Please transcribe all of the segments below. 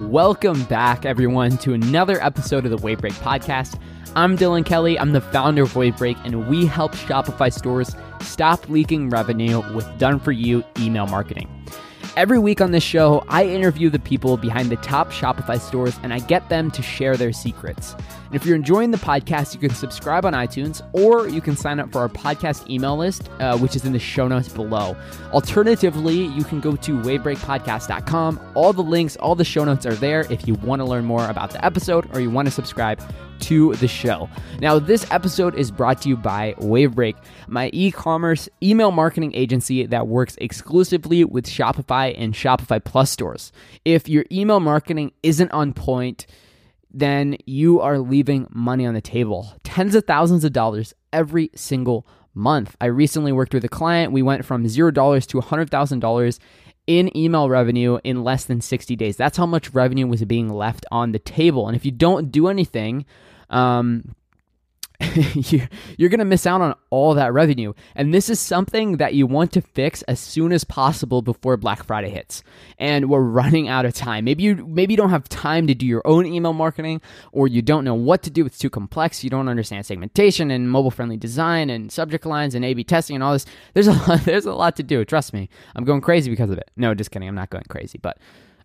Welcome back, everyone, to another episode of the Wavebreak Podcast. I'm Dylan Kelly. I'm the founder of Wavebreak, and we help Shopify stores stop leaking revenue with done for you email marketing. Every week on this show, I interview the people behind the top Shopify stores and I get them to share their secrets. And if you're enjoying the podcast, you can subscribe on iTunes or you can sign up for our podcast email list, uh, which is in the show notes below. Alternatively, you can go to wavebreakpodcast.com. All the links, all the show notes are there if you want to learn more about the episode or you want to subscribe to the show. Now, this episode is brought to you by Wavebreak, my e commerce email marketing agency that works exclusively with Shopify and Shopify Plus stores. If your email marketing isn't on point, then you are leaving money on the table. Tens of thousands of dollars every single month. I recently worked with a client. We went from $0 to a $100,000 in email revenue in less than 60 days. That's how much revenue was being left on the table. And if you don't do anything, um, you're going to miss out on all that revenue. And this is something that you want to fix as soon as possible before Black Friday hits. And we're running out of time. Maybe you maybe you don't have time to do your own email marketing or you don't know what to do. It's too complex. You don't understand segmentation and mobile-friendly design and subject lines and A/B testing and all this. There's a lot, there's a lot to do. Trust me. I'm going crazy because of it. No, just kidding. I'm not going crazy, but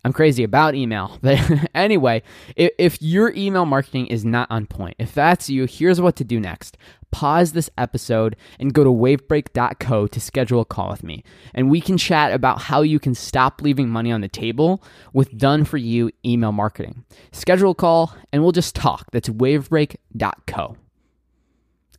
I'm crazy about email. But anyway, if, if your email marketing is not on point, if that's you, here's what to do next. Pause this episode and go to wavebreak.co to schedule a call with me. And we can chat about how you can stop leaving money on the table with done for you email marketing. Schedule a call and we'll just talk. That's wavebreak.co.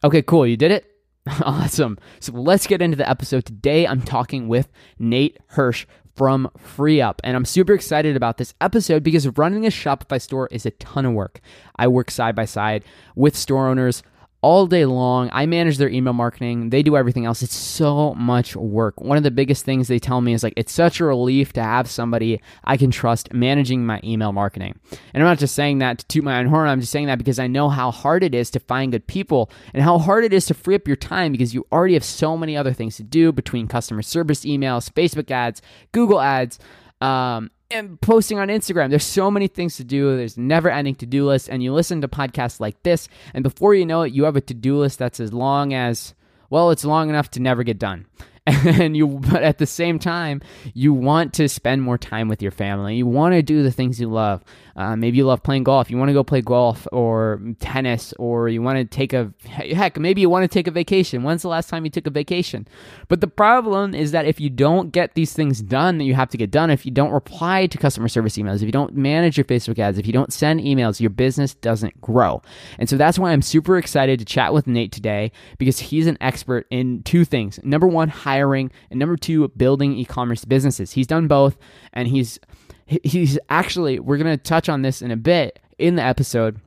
Okay, cool. You did it? Awesome. So let's get into the episode. Today I'm talking with Nate Hirsch from FreeUp. And I'm super excited about this episode because running a Shopify store is a ton of work. I work side by side with store owners all day long. I manage their email marketing. They do everything else. It's so much work. One of the biggest things they tell me is like, it's such a relief to have somebody I can trust managing my email marketing. And I'm not just saying that to toot my own horn. I'm just saying that because I know how hard it is to find good people and how hard it is to free up your time because you already have so many other things to do between customer service emails, Facebook ads, Google ads. Um, and posting on Instagram. There's so many things to do. There's never ending to do list. And you listen to podcasts like this, and before you know it, you have a to do list that's as long as, well, it's long enough to never get done. and you but at the same time you want to spend more time with your family. You want to do the things you love. Uh, maybe you love playing golf. You want to go play golf or tennis or you want to take a heck maybe you want to take a vacation. When's the last time you took a vacation? But the problem is that if you don't get these things done that you have to get done if you don't reply to customer service emails if you don't manage your facebook ads if you don't send emails your business doesn't grow. And so that's why i'm super excited to chat with nate today because he's an expert in two things. Number one hiring, and number two, building e-commerce businesses. He's done both, and he's he's actually we're gonna touch on this in a bit in the episode.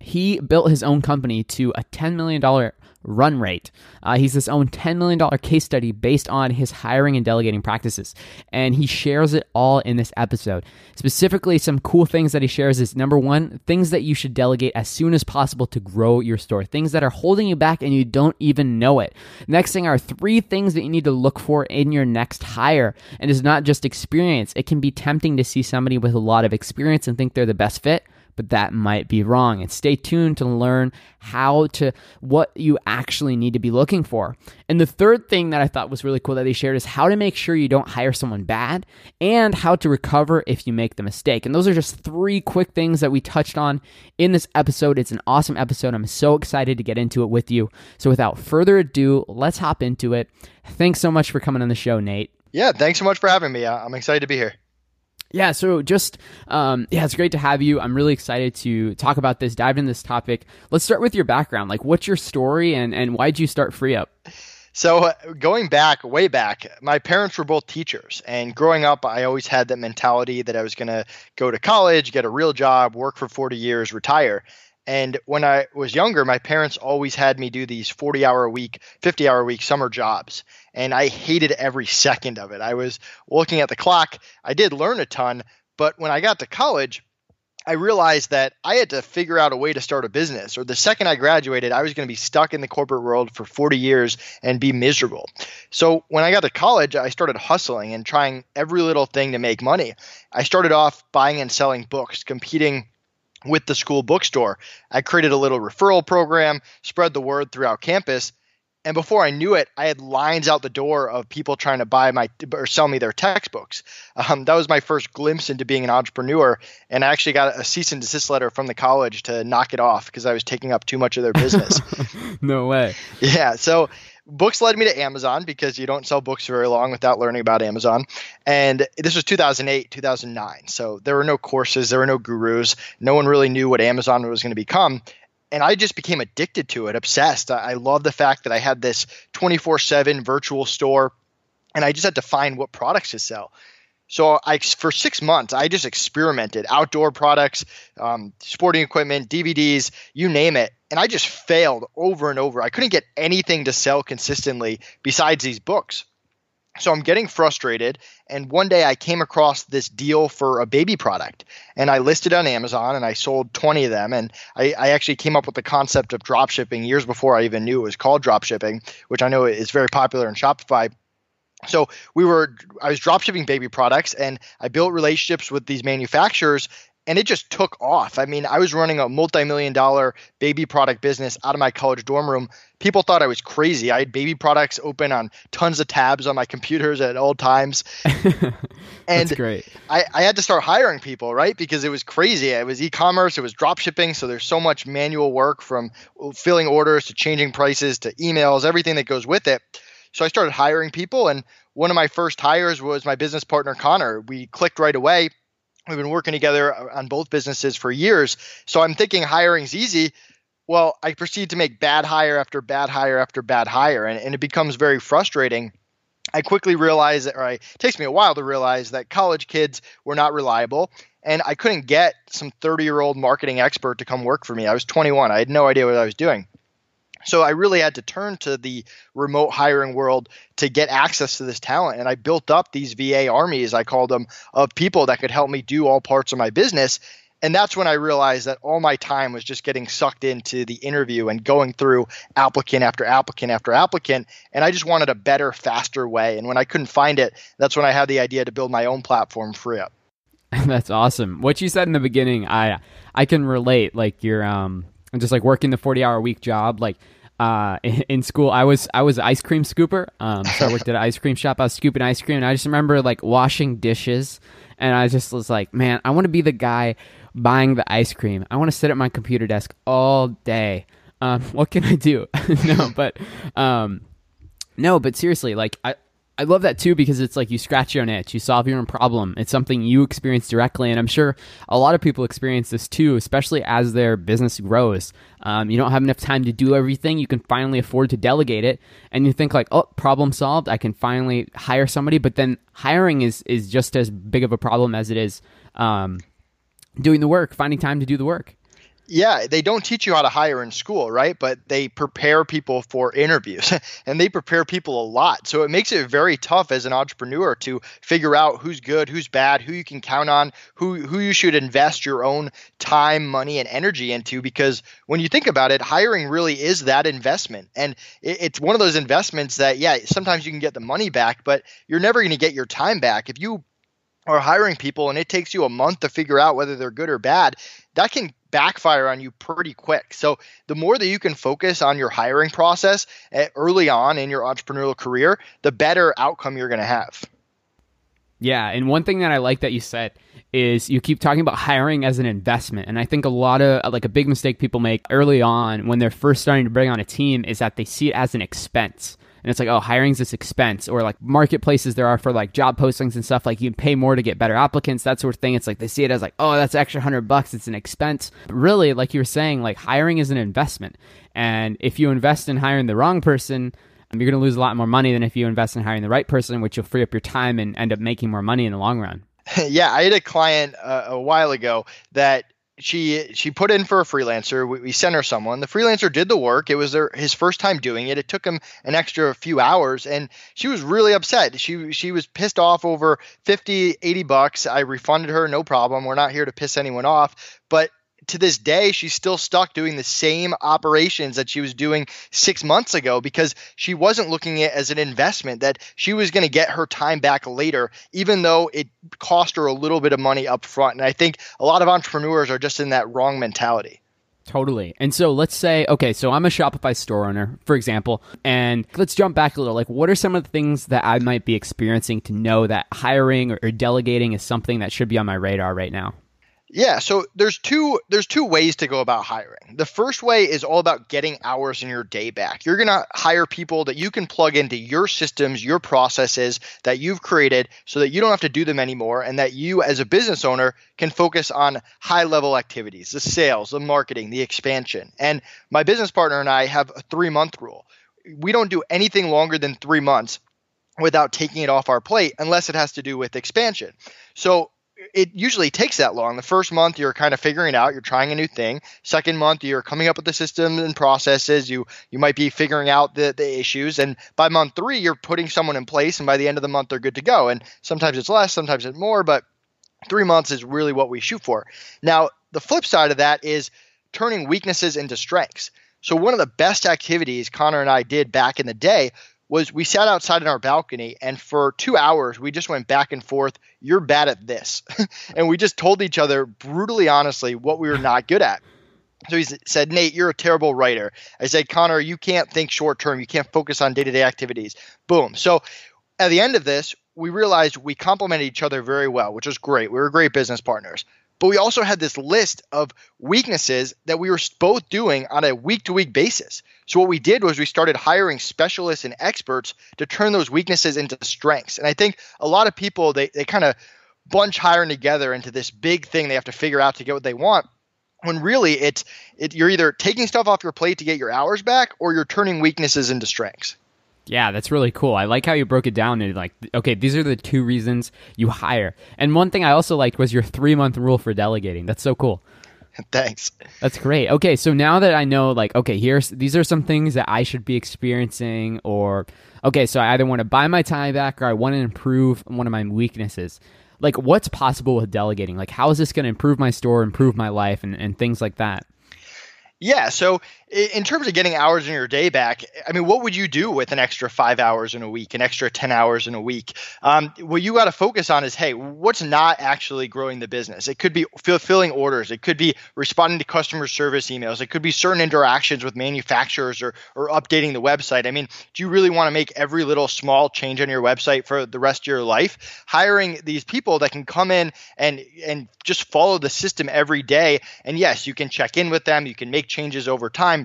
He built his own company to a $10 million run rate. Uh, he's his own $10 million case study based on his hiring and delegating practices. And he shares it all in this episode. Specifically, some cool things that he shares is number one, things that you should delegate as soon as possible to grow your store, things that are holding you back and you don't even know it. Next thing are three things that you need to look for in your next hire. And it's not just experience, it can be tempting to see somebody with a lot of experience and think they're the best fit but that might be wrong. And stay tuned to learn how to, what you actually need to be looking for. And the third thing that I thought was really cool that they shared is how to make sure you don't hire someone bad and how to recover if you make the mistake. And those are just three quick things that we touched on in this episode. It's an awesome episode. I'm so excited to get into it with you. So without further ado, let's hop into it. Thanks so much for coming on the show, Nate. Yeah, thanks so much for having me. Uh, I'm excited to be here. Yeah, so just um, yeah, it's great to have you. I'm really excited to talk about this, dive into this topic. Let's start with your background. Like, what's your story, and and why'd you start FreeUp? So uh, going back, way back, my parents were both teachers, and growing up, I always had that mentality that I was going to go to college, get a real job, work for 40 years, retire. And when I was younger, my parents always had me do these 40 hour a week, 50 hour a week summer jobs. And I hated every second of it. I was looking at the clock. I did learn a ton, but when I got to college, I realized that I had to figure out a way to start a business. Or the second I graduated, I was going to be stuck in the corporate world for 40 years and be miserable. So when I got to college, I started hustling and trying every little thing to make money. I started off buying and selling books, competing with the school bookstore. I created a little referral program, spread the word throughout campus, and before I knew it, I had lines out the door of people trying to buy my or sell me their textbooks. Um, that was my first glimpse into being an entrepreneur. And I actually got a cease and desist letter from the college to knock it off because I was taking up too much of their business. no way. Yeah. So books led me to Amazon because you don't sell books very long without learning about Amazon. And this was 2008, 2009. So there were no courses, there were no gurus. No one really knew what Amazon was going to become and I just became addicted to it, obsessed. I, I love the fact that I had this 24 7 virtual store and I just had to find what products to sell. So I, for six months, I just experimented outdoor products, um, sporting equipment, DVDs, you name it, and I just failed over and over. I couldn't get anything to sell consistently besides these books. So I'm getting frustrated. And one day I came across this deal for a baby product and I listed on Amazon and I sold 20 of them. And I, I actually came up with the concept of drop shipping years before I even knew it was called drop shipping, which I know is very popular in Shopify. So we were I was drop shipping baby products and I built relationships with these manufacturers and it just took off. I mean, I was running a multi-million dollar baby product business out of my college dorm room. People thought I was crazy. I had baby products open on tons of tabs on my computers at all times. and That's great. I, I had to start hiring people, right? Because it was crazy. It was e-commerce, it was drop shipping, so there's so much manual work from filling orders to changing prices to emails, everything that goes with it. So I started hiring people and one of my first hires was my business partner Connor. We clicked right away We've been working together on both businesses for years. So I'm thinking hiring's easy. Well, I proceed to make bad hire after bad hire after bad hire, and, and it becomes very frustrating. I quickly realized that, or it takes me a while to realize that college kids were not reliable, and I couldn't get some 30 year old marketing expert to come work for me. I was 21, I had no idea what I was doing. So I really had to turn to the remote hiring world to get access to this talent. And I built up these VA armies, I called them, of people that could help me do all parts of my business. And that's when I realized that all my time was just getting sucked into the interview and going through applicant after applicant after applicant. And I just wanted a better, faster way. And when I couldn't find it, that's when I had the idea to build my own platform, FreeUp. That's awesome. What you said in the beginning, I I can relate. Like you're um just like working the forty hour week job, like uh, in school, I was I was ice cream scooper. Um, so I worked at an ice cream shop. I was scooping ice cream, and I just remember like washing dishes, and I just was like, man, I want to be the guy buying the ice cream. I want to sit at my computer desk all day. Um, what can I do? no, but um, no, but seriously, like I, I love that too because it's like you scratch your own itch, you solve your own problem. It's something you experience directly, and I'm sure a lot of people experience this too, especially as their business grows. Um, you don't have enough time to do everything. You can finally afford to delegate it, and you think like, "Oh, problem solved. I can finally hire somebody." But then hiring is is just as big of a problem as it is um, doing the work, finding time to do the work yeah, they don't teach you how to hire in school, right? But they prepare people for interviews and they prepare people a lot. So it makes it very tough as an entrepreneur to figure out who's good, who's bad, who you can count on, who who you should invest your own time, money and energy into because when you think about it, hiring really is that investment. And it's one of those investments that yeah, sometimes you can get the money back, but you're never going to get your time back. If you are hiring people and it takes you a month to figure out whether they're good or bad, that can backfire on you pretty quick. So the more that you can focus on your hiring process early on in your entrepreneurial career, the better outcome you're going to have. Yeah, and one thing that I like that you said is you keep talking about hiring as an investment. And I think a lot of like a big mistake people make early on when they're first starting to bring on a team is that they see it as an expense and it's like oh hiring's this expense. Or like marketplaces there are for like job postings and stuff. Like you can pay more to get better applicants that sort of thing. It's like they see it as like oh that's extra 100 bucks. It's an expense. But really like you were saying like hiring is an investment. And if you invest in hiring the wrong person um, you're going to lose a lot more money than if you invest in hiring the right person which you'll free up your time and end up making more money in the long run. Yeah i had a client uh, a while ago that she she put in for a freelancer. We, we sent her someone. The freelancer did the work. It was their, his first time doing it. It took him an extra few hours, and she was really upset. She she was pissed off over 50, 80 bucks. I refunded her, no problem. We're not here to piss anyone off, but to this day, she's still stuck doing the same operations that she was doing six months ago because she wasn't looking at it as an investment that she was going to get her time back later, even though it cost her a little bit of money up front. And I think a lot of entrepreneurs are just in that wrong mentality. Totally. And so let's say, okay, so I'm a Shopify store owner, for example, and let's jump back a little. Like, what are some of the things that I might be experiencing to know that hiring or, delegating is something that should be on my radar right now? Yeah, so there's two there's two ways to go about hiring. The first way is all about getting hours in your day back. You're going to hire people that you can plug into your systems, your processes that you've created so that you don't have to do them anymore and that you as a business owner can focus on high level activities, the sales, the marketing, the expansion. And my business partner and I have a 3 month rule. We don't do anything longer than 3 months without taking it off our plate unless it has to do with expansion. So it usually takes that long. The first month you're kind of figuring out, you're trying a new thing. Second month you're coming up with the systems and processes. You you might be figuring out the the issues, and by month three you're putting someone in place, and by the end of the month they're good to go. And sometimes it's less, sometimes it's more, but three months is really what we shoot for. Now the flip side of that is turning weaknesses into strengths. So one of the best activities Connor and I did back in the day was we sat outside in our balcony and for two hours we just went back and forth you're bad at this. And we just told each other brutally honestly what we were not good at. So he said nate you're a terrible writer. I said connor you can't think short term. You can't focus on day-to-day activities. Boom. So at the end of this we realized we complemented each other very well which was great. We were great business partners but we also had this list of weaknesses that we were both doing on a week to week basis. So what we did was we started hiring specialists and experts to turn those weaknesses into strengths. And I think a lot of people they, they kind of bunch hiring together into this big thing they have to figure out to get what they want. When really it's it, you're either taking stuff off your plate to get your hours back or you're turning weaknesses into strengths. Yeah, that's really cool. I like how you broke it down and like, okay, these are the two reasons you hire. And one thing I also liked was your three month rule for delegating. That's so cool. Thanks. That's great. Okay, so now that I know, like, okay, here's these are some things that I should be experiencing, or okay, so I either want to buy my time back or I want to improve one of my weaknesses. Like, what's possible with delegating? Like, how is this going to improve my store, improve my life, and, and things like that? Yeah. So, in terms of getting hours in your day back, I mean, what would you do with an extra five hours in a week, an extra 10 hours in a week? Um, what you got to focus on is hey, what's not actually growing the business? It could be fulfilling orders, it could be responding to customer service emails, it could be certain interactions with manufacturers or, or updating the website. I mean, do you really want to make every little small change on your website for the rest of your life? Hiring these people that can come in and, and just follow the system every day. And yes, you can check in with them, you can make changes over time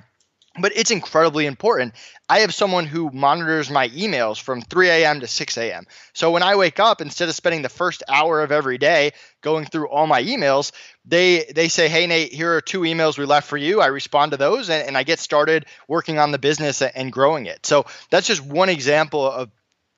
but it's incredibly important. I have someone who monitors my emails from 3 a.m. to 6 a.m. So when I wake up, instead of spending the first hour of every day going through all my emails, they they say, "Hey Nate, here are two emails we left for you." I respond to those, and, and I get started working on the business and growing it. So that's just one example of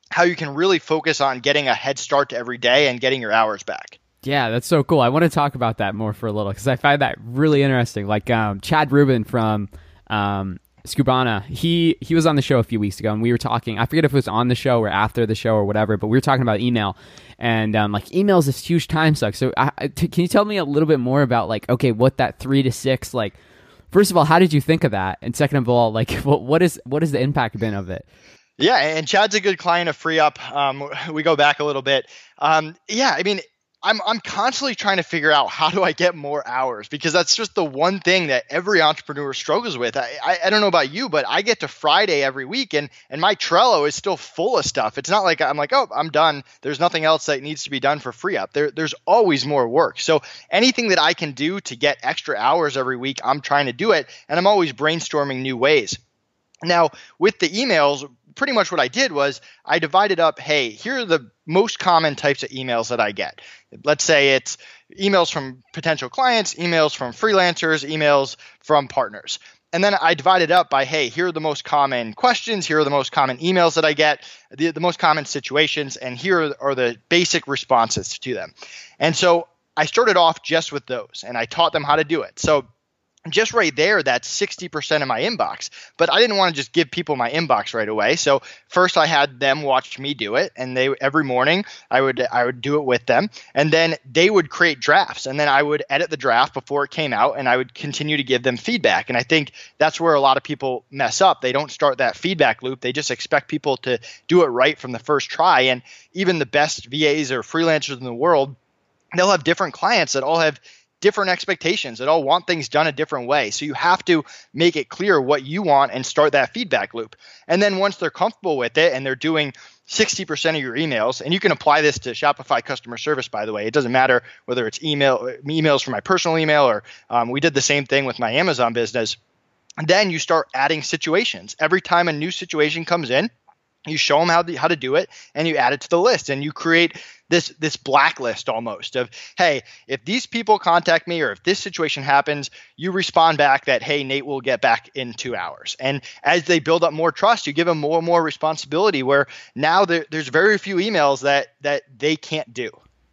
how you can really focus on getting a head start to every day and getting your hours back. Yeah, that's so cool. I want to talk about that more for a little because I find that really interesting. Like um, Chad Rubin from um, Skubana, he he was on the show a few weeks ago, and we were talking. I forget if it was on the show or after the show or whatever, but we were talking about email, and um, like email is this huge time suck. So, I, t- can you tell me a little bit more about like okay, what that three to six like? First of all, how did you think of that? And second of all, like what what is what has the impact been of it? Yeah, and Chad's a good client of FreeUp. Um, we go back a little bit. Um, yeah, I mean, I'm I'm constantly trying to figure out how do I get more hours because that's just the one thing that every entrepreneur struggles with. I, I, I, don't know about you, but I get to Friday every week and and my Trello is still full of stuff. It's not like I'm like, oh, I'm done. There's nothing else that needs to be done for FreeUp. There there's always more work. So anything that I can do to get extra hours every week, I'm trying to do it. And I'm always brainstorming new ways. Now, with the emails, pretty much what I did was I divided up, hey, here are the most common types of emails that I get. Let's say it's emails from potential clients, emails from freelancers, emails from partners. And then I divided up by, hey, here are the most common questions, here are the most common emails that I get, the, the most common situations, and here are the basic responses to them. And so I started off just with those and I taught them how to do it. So just right there, that's 60% of my inbox. But I didn't want to just give people my inbox right away. So first I had them watch me do it. And they every morning I would I would do it with them. And then they would create drafts. And then I would edit the draft before it came out and I would continue to give them feedback. And I think that's where a lot of people mess up. They don't start that feedback loop. They just expect people to do it right from the first try. And even the best VAs or freelancers in the world, they'll have different clients that all have different expectations that all want things done a different way. So you have to make it clear what you want and start that feedback loop. And then once they're comfortable with it and they're doing 60% of your emails, and you can apply this to Shopify customer service, by the way. It doesn't matter whether it's email emails from my personal email or um, we did the same thing with my Amazon business. And then you start adding situations. Every time a new situation comes in, you show them how to, how to do it and you add it to the list and you create this this blacklist almost of hey if these people contact me or if this situation happens you respond back that hey nate will get back in two hours and as they build up more trust you give them more and more responsibility where now there, there's very few emails that that they can't do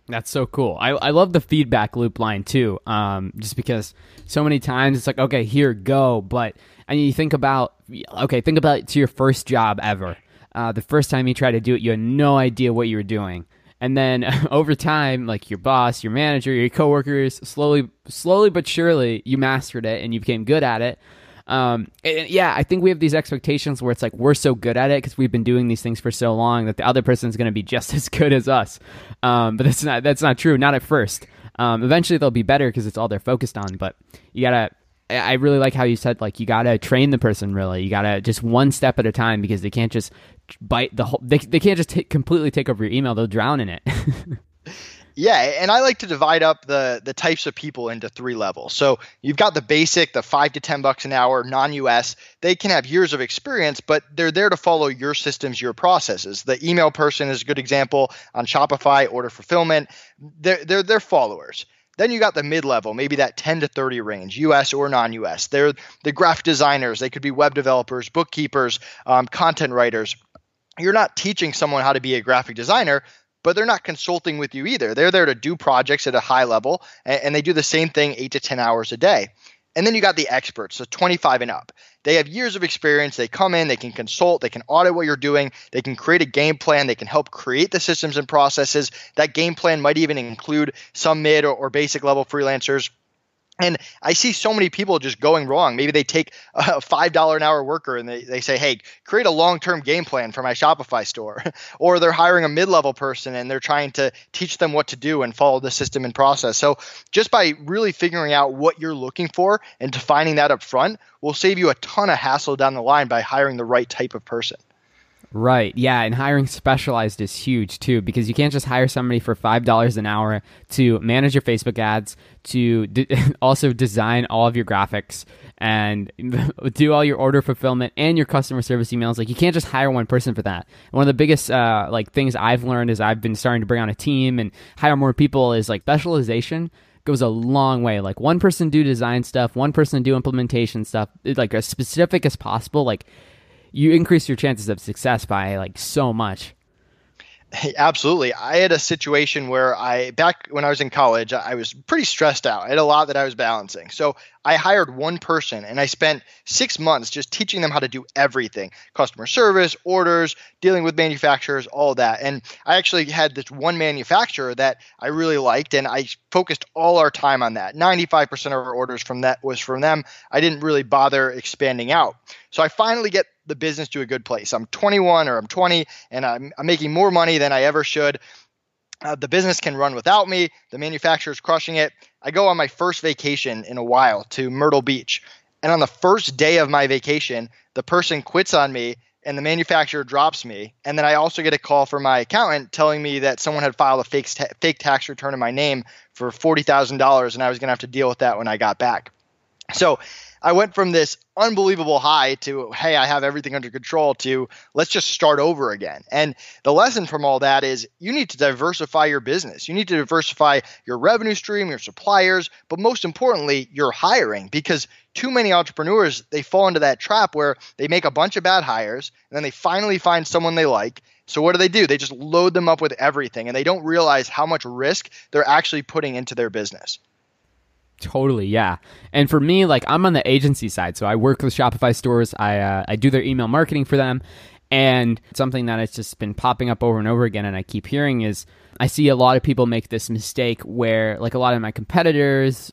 that's so cool. I, I love the feedback loop line too. Um, just because so many times it's like, okay, here, go. But, and you think about, okay, think about it to your first job ever. Uh, the first time you tried to do it, you had no idea what you were doing. And then over time like your boss your manager your coworkers slowly slowly but surely you mastered it and you became good at it. Um, and yeah i think we have these expectations where it's like we're so good at it because we've been doing these things for so long that the other person is going to be just as good as us. Um, but that's not that's not true not at first. Um, eventually they'll be better because it's all they're focused on but you gotta I really like how you said like you gotta train the person really. You gotta just one step at a time because they can't just bite the whole. They they can't just t- completely take over your email. They'll drown in it. Yeah, and I like to divide up the the types of people into three levels. So you've got the basic, the five to ten bucks an hour, non-US. They can have years of experience, but they're there to follow your systems, your processes. The email person is a good example on Shopify, order fulfillment. They're they're, they're followers. Then you got the mid level, maybe that 10 to 30 range, US or non US. They're the graphic designers, they could be web developers, bookkeepers, um, content writers. You're not teaching someone how to be a graphic designer, but they're not consulting with you either. They're there to do projects at a high level, and, and they do the same thing eight to 10 hours a day. And then you got the experts, so 25 and up. They have years of experience. They come in, they can consult, they can audit what you're doing, they can create a game plan, they can help create the systems and processes. That game plan might even include some mid or, or basic level freelancers and I see so many people just going wrong. Maybe they take a $5 an hour worker and they, they say, hey, create a long term game plan for my Shopify store. or they're hiring a mid level person and they're trying to teach them what to do and follow the system and process. So just by really figuring out what you're looking for and defining that up front will save you a ton of hassle down the line by hiring the right type of person. Right. Yeah, and hiring specialized is huge too because you can't just hire somebody for five dollars an hour to manage your Facebook ads, to also design all of your graphics and do all your order fulfillment and your customer service emails. Like you can't just hire one person for that. One of the biggest uh, like things I've learned as I've been starting to bring on a team and hire more people is like specialization goes a long way. Like one person do design stuff, one person do implementation stuff, like as specific as possible. Like you increase your chances of success by like so much. Absolutely. I had a situation where I, back when I was in college, I was pretty stressed out. I had a lot that I was balancing. So I hired one person and I spent six months just teaching them how to do everything customer service, orders, dealing with manufacturers, all that. And I actually had this one manufacturer that I really liked and I focused all our time on that. 95% of our orders from that was from them. I didn't really bother expanding out. So I finally get the business to a good place. I'm 21 or I'm 20 and I'm, I'm making more money than I ever should. Uh, the business can run without me. The manufacturer's crushing it. I go on my first vacation in a while to Myrtle Beach. And on the first day of my vacation, the person quits on me and the manufacturer drops me. And then I also get a call from my accountant telling me that someone had filed a fake, ta- fake tax return in my name for $40,000 and I was going to have to deal with that when I got back. So I went from this unbelievable high to hey i have everything under control to let's just start over again and the lesson from all that is you need to diversify your business you need to diversify your revenue stream your suppliers but most importantly your hiring because too many entrepreneurs they fall into that trap where they make a bunch of bad hires and then they finally find someone they like So what do they do? They just load them up with everything and they don't realize how much risk they're actually putting into their business. Totally, yeah. And for me, like I'm on the agency side, so I work with Shopify stores. I uh, I do their email marketing for them, and something that has just been popping up over and over again, and I keep hearing is I see a lot of people make this mistake where, like a lot of my competitors,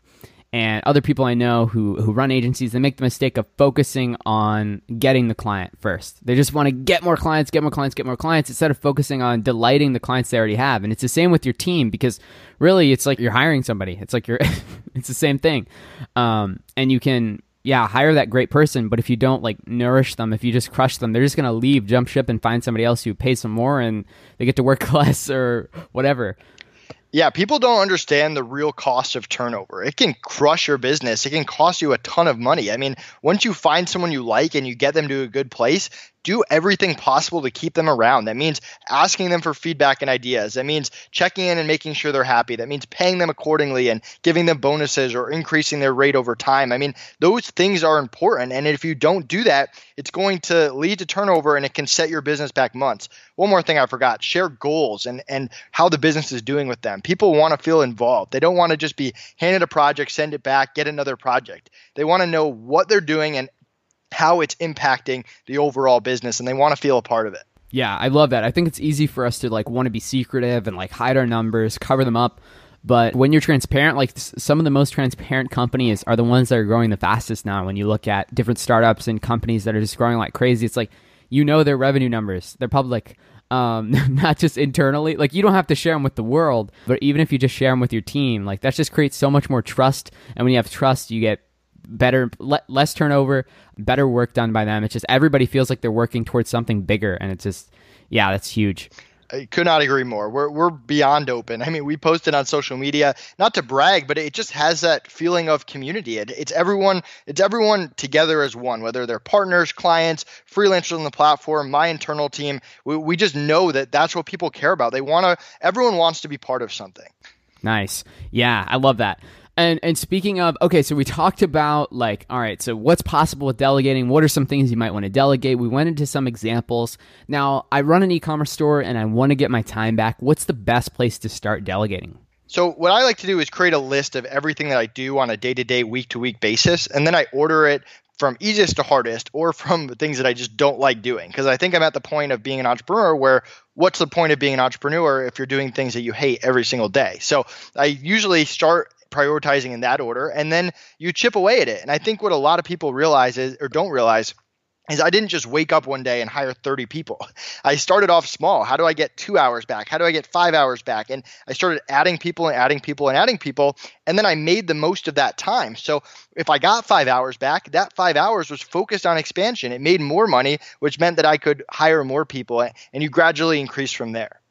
and other people I know who who run agencies, they make the mistake of focusing on getting the client first. They just want to get more clients, get more clients, get more clients instead of focusing on delighting the clients they already have. And it's the same with your team because really it's like you're hiring somebody. It's like you're it's the same thing. Um, and you can yeah, hire that great person, but if you don't like nourish them, if you just crush them, they're just going to leave, jump ship and find somebody else who pays some more and they get to work less or whatever. Yeah, people don't understand the real cost of turnover. It can crush your business. It can cost you a ton of money. I mean, once you find someone you like and you get them to a good place, do everything possible to keep them around. That means asking them for feedback and ideas. That means checking in and making sure they're happy. That means paying them accordingly and giving them bonuses or increasing their rate over time. I mean, those things are important. And if you don't do that, it's going to lead to turnover and it can set your business back months. One more thing I forgot share goals and, and how the business is doing with them. People want to feel involved. They don't want to just be handed a project, send it back, get another project. They want to know what they're doing and how it's impacting the overall business and they want to feel a part of it. Yeah, I love that. I think it's easy for us to like want to be secretive and like hide our numbers, cover them up. But when you're transparent, like some of the most transparent companies are the ones that are growing the fastest now. When you look at different startups and companies that are just growing like crazy, it's like you know their revenue numbers, they're public, um, not just internally. Like you don't have to share them with the world, but even if you just share them with your team, like that just creates so much more trust. And when you have trust, you get better, le- less turnover, better work done by them. It's just everybody feels like they're working towards something bigger, and it's just yeah, that's huge. I could not agree more. We're, we're beyond open. I mean, we posted on social media, not to brag, but it just has that feeling of community. It, it's everyone, it's everyone together as one, whether they're partners, clients, freelancers on the platform, my internal team. We, we just know that that's what people care about. They want to, everyone wants to be part of something. Nice. Yeah, I love that. And and speaking of, okay, so we talked about like, all right, so what's possible with delegating? What are some things you might want to delegate? We went into some examples. Now, I run an e-commerce store and I want to get my time back. What's the best place to start delegating? So what I like to do is create a list of everything that I do on a day-to-day, week-to-week basis, and then I order it from easiest to hardest or from things that I just don't like doing. Because I think I'm at the point of being an entrepreneur where what's the point of being an entrepreneur if you're doing things that you hate every single day? So I usually start prioritizing in that order, and then you chip away at it. And I think what a lot of people realize is, or don't realize is I didn't just wake up one day and hire 30 people. I started off small. How do I get two hours back? How do I get five hours back? And I started adding people and adding people and adding people. And then I made the most of that time. So if I got five hours back, that five hours was focused on expansion. It made more money, which meant that I could hire more people. And you gradually increase from there.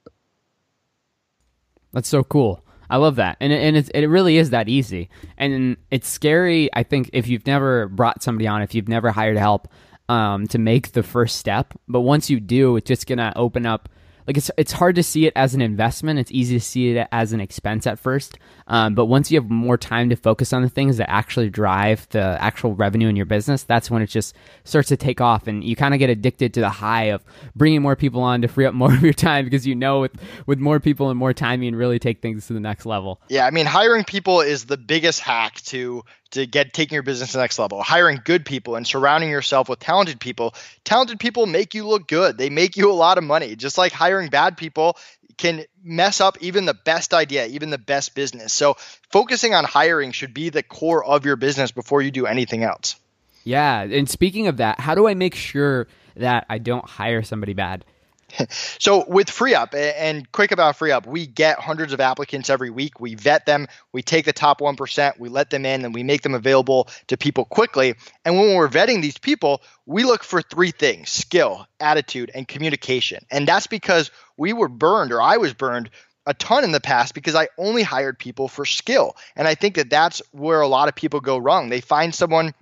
That's so cool. I love that, and and it really is that easy, and it's scary. I think if you've never brought somebody on, if you've never hired help, um, to make the first step, but once you do, it's just gonna open up like it's it's hard to see it as an investment. It's easy to see it as an expense at first. Um, but once you have more time to focus on the things that actually drive the actual revenue in your business, that's when it just starts to take off, and you kind of get addicted to the high of bringing more people on to free up more of your time because you know with with more people and more time, you can really take things to the next level. Yeah, I mean, hiring people is the biggest hack to to get taking your business to the next level. Hiring good people and surrounding yourself with talented people. Talented people make you look good. They make you a lot of money. Just like hiring bad people can mess up even the best idea, even the best business. So focusing on hiring should be the core of your business before you do anything else. Yeah, and speaking of that, how do I make sure that I don't hire somebody bad? so with FreeUp and quick about FreeUp, we get hundreds of applicants every week. We vet them, we take the top 1%, we let them in, and we make them available to people quickly. And when we're vetting these people, we look for three things skill, attitude, and communication. And that's because we were burned, or I was burned a ton in the past because I only hired people for skill. And I think that that's where a lot of people go wrong. They find someone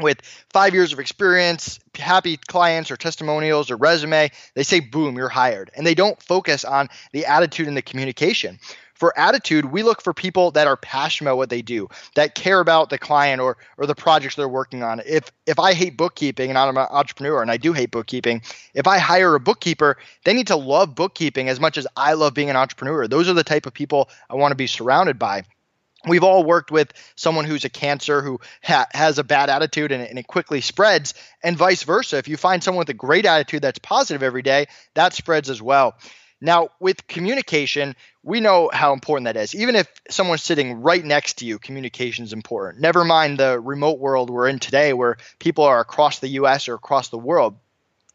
with five years of experience, happy clients or testimonials or resume, they say, boom, you're hired. And they don't focus on the attitude and the communication. for attitude, we look for people that are passionate about what they do, that care about the client or or the projects they're working on. If if I hate bookkeeping and I'm an entrepreneur and I do hate bookkeeping, if I hire a bookkeeper, they need to love bookkeeping as much as I love being an entrepreneur. Those are the type of people I want to be surrounded by we've all worked with someone who's a cancer who ha- has a bad attitude and, and, it quickly spreads and vice versa. If you find someone with a great attitude that's positive every day that spreads as well. Now with communication we know how important that is. Even if someone's sitting right next to you communication is important. Never mind the remote world we're in today where people are across the us or across the world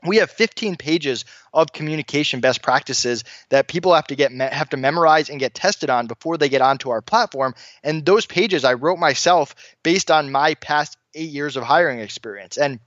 we have 15 pages of communication best practices that people have to get have to memorize and get tested on before they get onto our platform. And those pages i wrote myself based on my past 8 years of hiring experience. And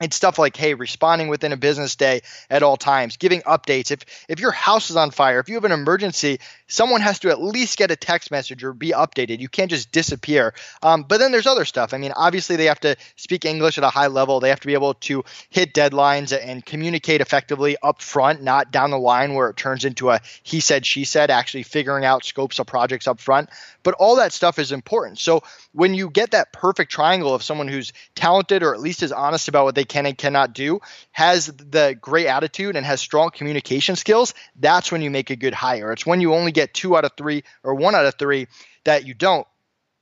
it's stuff like hey responding within a business day at all times giving updates. If if your house is on fire if you have an emergency someone has to at least get a text message or be updated. You can't just disappear. Um, but then there's other stuff. I mean obviously they have to speak english at a high level. They have to be able to hit deadlines and communicate effectively up front not down the line where it turns into a he said she said actually figuring out scopes of projects up front but all that stuff is important. So when you get that perfect triangle of someone who's talented or at least is honest about what they can and cannot do, has the great attitude and has strong communication skills, that's when you make a good hire. It's when you only get two out of three or one out of three that you don't.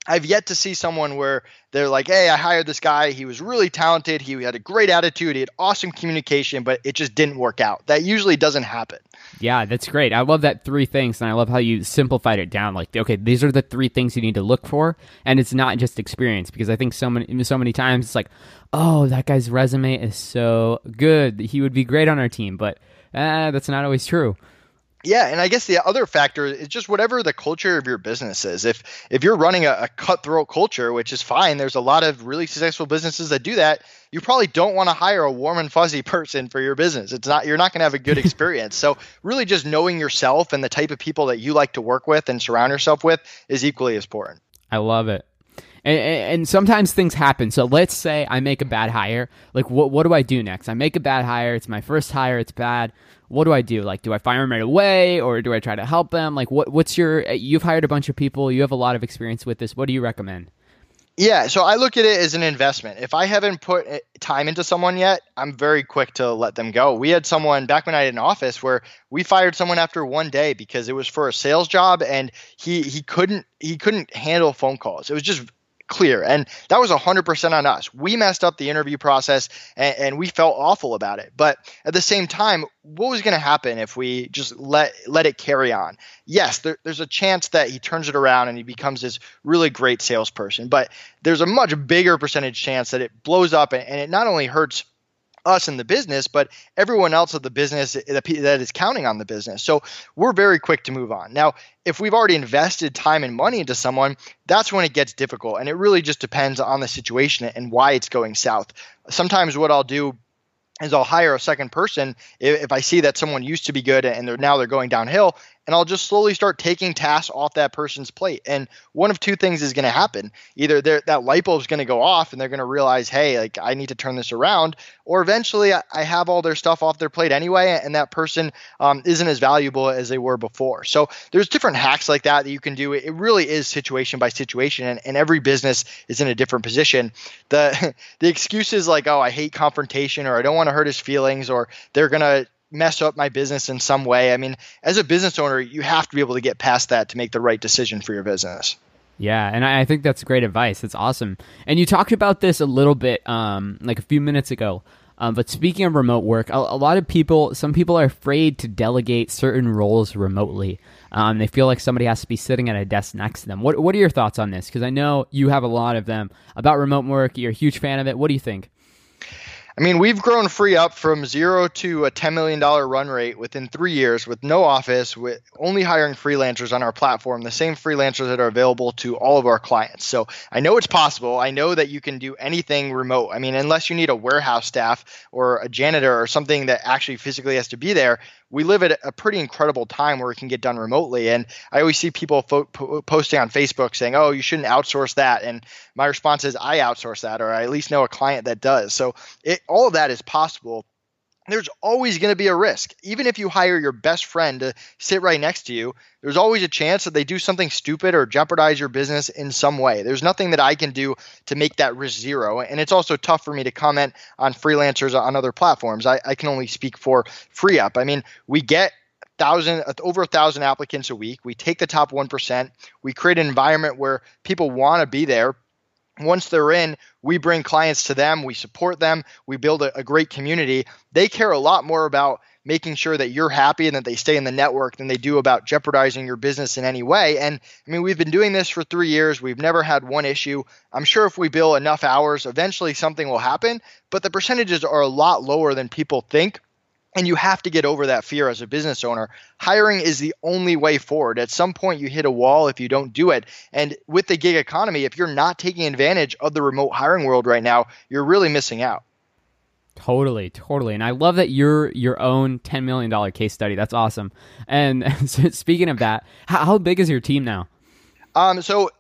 I've yet to see someone where they're like, hey, I hired this guy. He was really talented. He had a great attitude. He had awesome communication, but it just didn't work out. That usually doesn't happen. Yeah, that's great. I love that three things, and I love how you simplified it down. Like, okay, these are the three things you need to look for, and it's not just experience because I think so many so many times it's like, oh, that guy's resume is so good. He would be great on our team, but uh, that's not always true. Yeah, and I guess the other factor is just whatever the culture of your business is. If if you're running a, a, cutthroat culture, which is fine, there's a lot of really successful businesses that do that. You probably don't want to hire a warm and fuzzy person for your business. It's not you're not going to have a good experience. so really, just knowing yourself and the type of people that you like to work with and surround yourself with is equally as important. I love it. And, and, sometimes things happen. So let's say I make a bad hire. Like, what what do I do next? I make a bad hire. It's my first hire. It's bad what do I do? Like, do I fire them right away, or do I try to help them? Like, what what's your? You've hired a bunch of people. You have a lot of experience with this. What do you recommend? Yeah, so I look at it as an investment. If I haven't put eh, time into someone yet, I'm very quick to let them go. We had someone back when I had an office where we fired someone after one day because it was for a sales job and he he couldn't he couldn't handle phone calls. It was just clear. And that was 100% on us. We messed up the interview process and, and we felt awful about it. But at the same time, what was going to happen if we just let let it carry on? Yes, there, there's a chance that he turns it around and he becomes this really great salesperson. But there's a much bigger percentage chance that it blows up and, and it not only hurts us in the business, but everyone else of the business that is counting on the business. So we're very quick to move on. Now, if we've already invested time and money into someone, that's when it gets difficult. And it really just depends on the situation and why it's going south. Sometimes what I'll do is I'll hire a second person if, I see that someone used to be good and they're now they're going downhill, and I'll just slowly start taking tasks off that person's plate. And one of two things is going to happen: either that light bulb is going to go off, and they're going to realize, hey, like I need to turn this around, or eventually I have all their stuff off their plate anyway, and that person um, isn't as valuable as they were before. So there's different hacks like that that you can do. It really is situation by situation, and, and every business is in a different position. The the excuses like, oh, I hate confrontation, or I don't want to hurt his feelings, or they're gonna mess up my business in some way. I mean, as a business owner, you have to be able to get past that to make the right decision for your business. Yeah, and I think that's great advice. It's awesome. And you talked about this a little bit, um, like a few minutes ago. Um, but speaking of remote work, a, a, lot of people, some people are afraid to delegate certain roles remotely. Um, they feel like somebody has to be sitting at a desk next to them. What What are your thoughts on this? Because I know you have a lot of them about remote work. You're a huge fan of it. What do you think? I mean, we've grown FreeUp from zero to a $10 million run rate within three years with no office, with only hiring freelancers on our platform, the same freelancers that are available to all of our clients. So I know it's possible. I know that you can do anything remote. I mean, unless you need a warehouse staff or a janitor or something that actually physically has to be there, we live at a pretty incredible time where it can get done remotely. And I always see people fo- po- posting on Facebook saying, "Oh, you shouldn't outsource that." And my response is, "I outsource that, or I at least know a client that does." So it, all of that is possible. There's always going to be a risk. Even if you hire your best friend to sit right next to you, there's always a chance that they do something stupid or jeopardize your business in some way. There's nothing that I can do to make that risk zero. And it's also tough for me to comment on freelancers on other platforms. I, I can only speak for FreeUp. I mean, we get thousand uh, over a thousand applicants a week. We take the top one percent. We create an environment where people want to be there once they're in, we bring clients to them, we support them, we build a, a, great community. They care a lot more about making sure that you're happy and that they stay in the network than they do about jeopardizing your business in any way. And I mean, we've been doing this for three years. We've never had one issue. I'm sure if we bill enough hours, eventually something will happen, but the percentages are a lot lower than people think. And you have to get over that fear as a business owner. Hiring is the only way forward. At some point, you hit a wall if you don't do it. And with the gig economy, if you're not taking advantage of the remote hiring world right now, you're really missing out. Totally, totally. And I love that you're your own $10 million case study. That's awesome. And speaking of that, how, how big is your team now? Um, so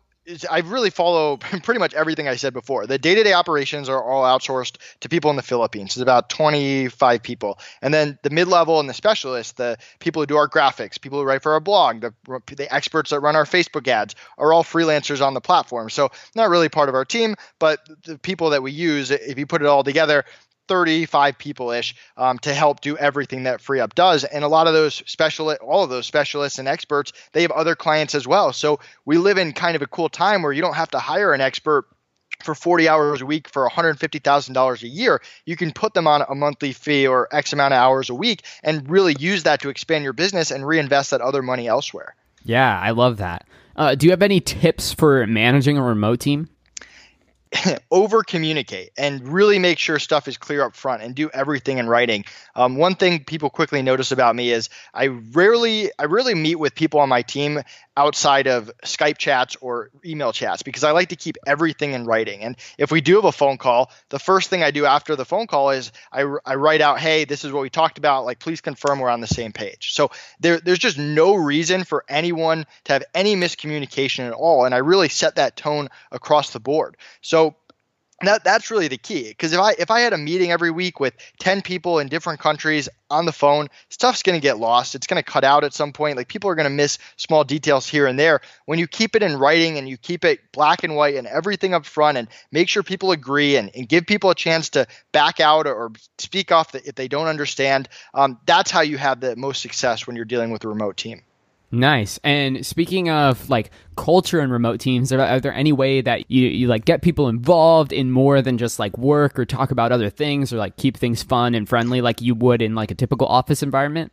I really follow pretty much everything I said before. The day to day operations are all outsourced to people in the Philippines. It's about 25 people. And then the mid level and the specialists, the people who do our graphics, people who write for our blog, the, the experts that run our Facebook ads are all freelancers on the platform. So, not really part of our team, but the people that we use, if you put it all together, 35 people ish um, to help do everything that FreeUp does. And a lot of those specialists, all of those specialists and experts, they have other clients as well. So we live in kind of a cool time where you don't have to hire an expert for 40 hours a week for $150,000 a year, you can put them on a monthly fee or X amount of hours a week and really use that to expand your business and reinvest that other money elsewhere. Yeah, I love that. Uh, do you have any tips for managing a remote team? over communicate and really make sure stuff is clear up front and do everything in writing. Um, one thing people quickly notice about me is I rarely I rarely meet with people on my team outside of Skype chats or email chats because I like to keep everything in writing. And if we do have a phone call, the first thing I do after the phone call is I, I write out, hey, this is what we talked about. Like, please confirm we're on the same page. So there, there's just no reason for anyone to have any miscommunication at all. And I really set that tone across the board. So that that's really the key because if I if I had a meeting every week with 10 people in different countries on the phone stuff's going to get lost. It's going to cut out at some point. Like people are going to miss small details here and there. When you keep it in writing and you keep it black and white and everything up front and make sure people agree and, and give people a chance to back out or, speak off the, if they don't understand um, that's how you have the most success when you're dealing with a remote team Nice. And speaking of like culture and remote teams, are, are, there any way that you, you like get people involved in more than just like work or talk about other things or like keep things fun and friendly like you would in like a typical office environment?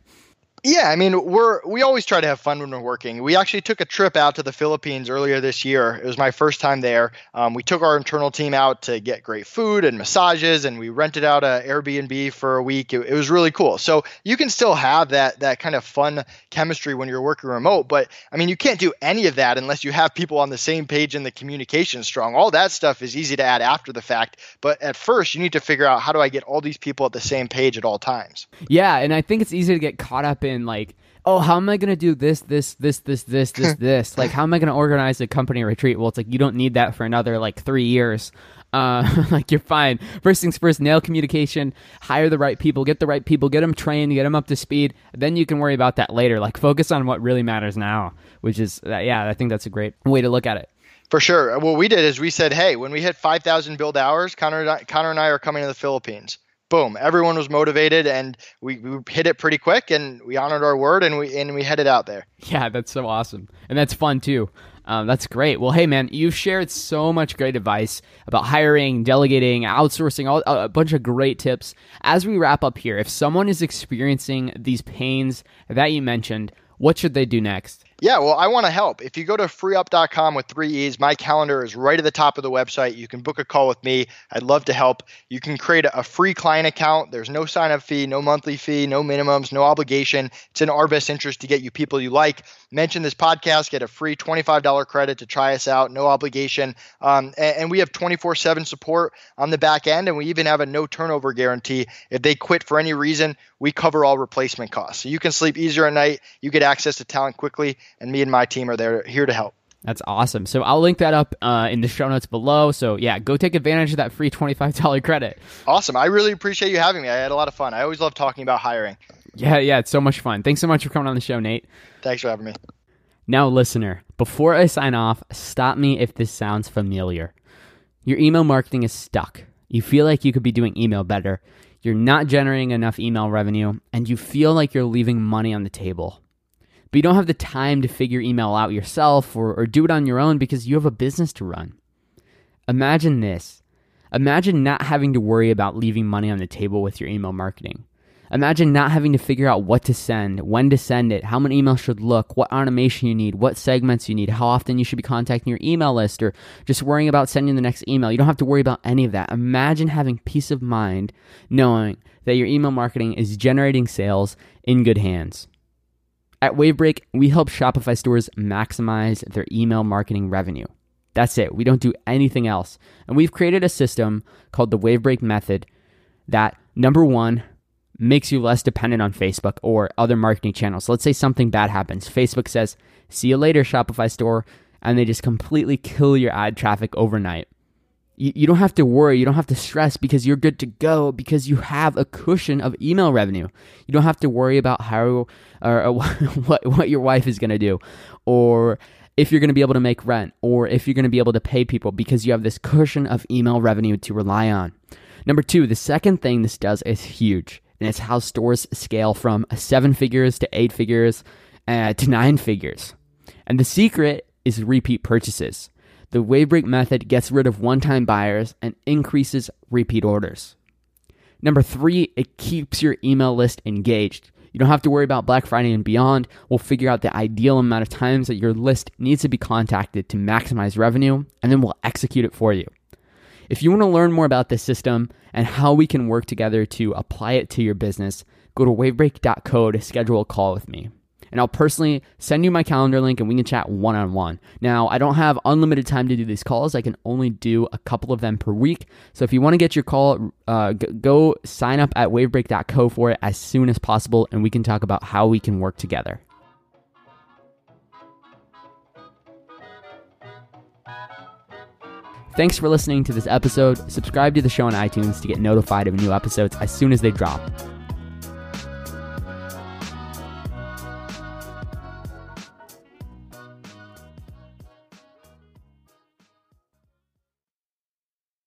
Yeah, I mean, we're we always try to have fun when we're working. We actually took a trip out to the Philippines earlier this year. It was my first time there. Um, we took our internal team out to get great food and massages, and we rented out a Airbnb for a week. It, it was really cool. So you can still have that that kind of fun chemistry when you're working remote, but I mean, you can't do any of that unless you have people on the same page and the communication strong. All that stuff is easy to add after the fact, but at first you need to figure out how do I get all these people at the same page at all times. Yeah, and I think it's easy to get caught up in like oh how am i going to do this this this this this this this? Like how am i going to organize a company retreat? Well it's like you don't need that for another like three years. Uh, like you're fine. First things first nail communication hire the right people get the right people get them trained get them up to speed. Then you can worry about that later. Like focus on what really matters now which is uh, yeah i think that's a great way to look at it. For sure. What we did is we said, hey, when we hit 5,000 billed hours, Connor, Connor and I are coming to the Philippines boom, everyone was motivated and we, we hit it pretty quick and we honored our word and we and we headed out there. Yeah, that's so awesome. And that's fun too. Um, that's great. Well, hey, man, you've shared so much great advice about hiring, delegating, outsourcing, all, a bunch of great tips. As we wrap up here, if someone is experiencing these pains that you mentioned, what should they do next? Yeah, well, I want to help. If you go to freeup.com with three E's, my calendar is right at the top of the website. You can book a call with me. I'd love to help. You can create a free client account. There's no sign up fee, no monthly fee, no minimums, no obligation. It's in our best interest to get you people you like. Mention this podcast, get a free $25 credit to try us out, no obligation. Um, and, and we have 24 7 support on the back end, and we even have a no turnover guarantee. If they quit for any reason, we cover all replacement costs. So you can sleep easier at night. You get access to talent quickly and me and my team are there here to help. That's awesome. So I'll link that up uh, in the show notes below. So yeah, go take advantage of that free $25 credit. Awesome. I really appreciate you having me. I had a lot of fun. I always love talking about hiring. Yeah, yeah, it's so much fun. Thanks so much for coming on the show, Nate. Thanks for having me. Now, listener, before I sign off, stop me if this sounds familiar. Your email marketing is stuck. You feel like you could be doing email better. You're not generating enough email revenue, and you feel like you're leaving money on the table. But you don't have the time to figure email out yourself or, or do it on your own because you have a business to run. Imagine this. Imagine not having to worry about leaving money on the table with your email marketing. Imagine not having to figure out what to send, when to send it, how many emails should look, what automation you need, what segments you need, how often you should be contacting your email list, or just worrying about sending the next email. You don't have to worry about any of that. Imagine having peace of mind knowing that your email marketing is generating sales in good hands. At Wavebreak, we help Shopify stores maximize their email marketing revenue. That's it. We don't do anything else. And we've created a system called the Wavebreak method that, number one, makes you less dependent on Facebook or other marketing channels. Let's say something bad happens. Facebook says, see you later, Shopify store, and they just completely kill your ad traffic overnight. You, you don't have to worry, you don't have to stress because you're good to go because you have a cushion of email revenue. You don't have to worry about how or, or what, what your wife is going to do or if you're going to be able to make rent or if you're going to be able to pay people because you have this cushion of email revenue to rely on. Number two, the second thing this does is huge and it's how stores scale from seven figures to eight figures uh, to nine figures. And the secret is repeat purchases. The Wavebreak method gets rid of one time buyers and increases repeat orders. Number three, it keeps your email list engaged. You don't have to worry about Black Friday and beyond. We'll figure out the ideal amount of times that your list needs to be contacted to maximize revenue, and then we'll execute it for you. If you want to learn more about this system and how we can work together to apply it to your business, go to wavebreak.co to schedule a call with me. And I'll personally send you my calendar link and we can chat one on one. Now, I don't have unlimited time to do these calls. I can only do a couple of them per week. So if you want to get your call, uh, go sign up at wavebreak.co for it as soon as possible and we can talk about how we can work together. Thanks for listening to this episode. Subscribe to the show on iTunes to get notified of new episodes as soon as they drop.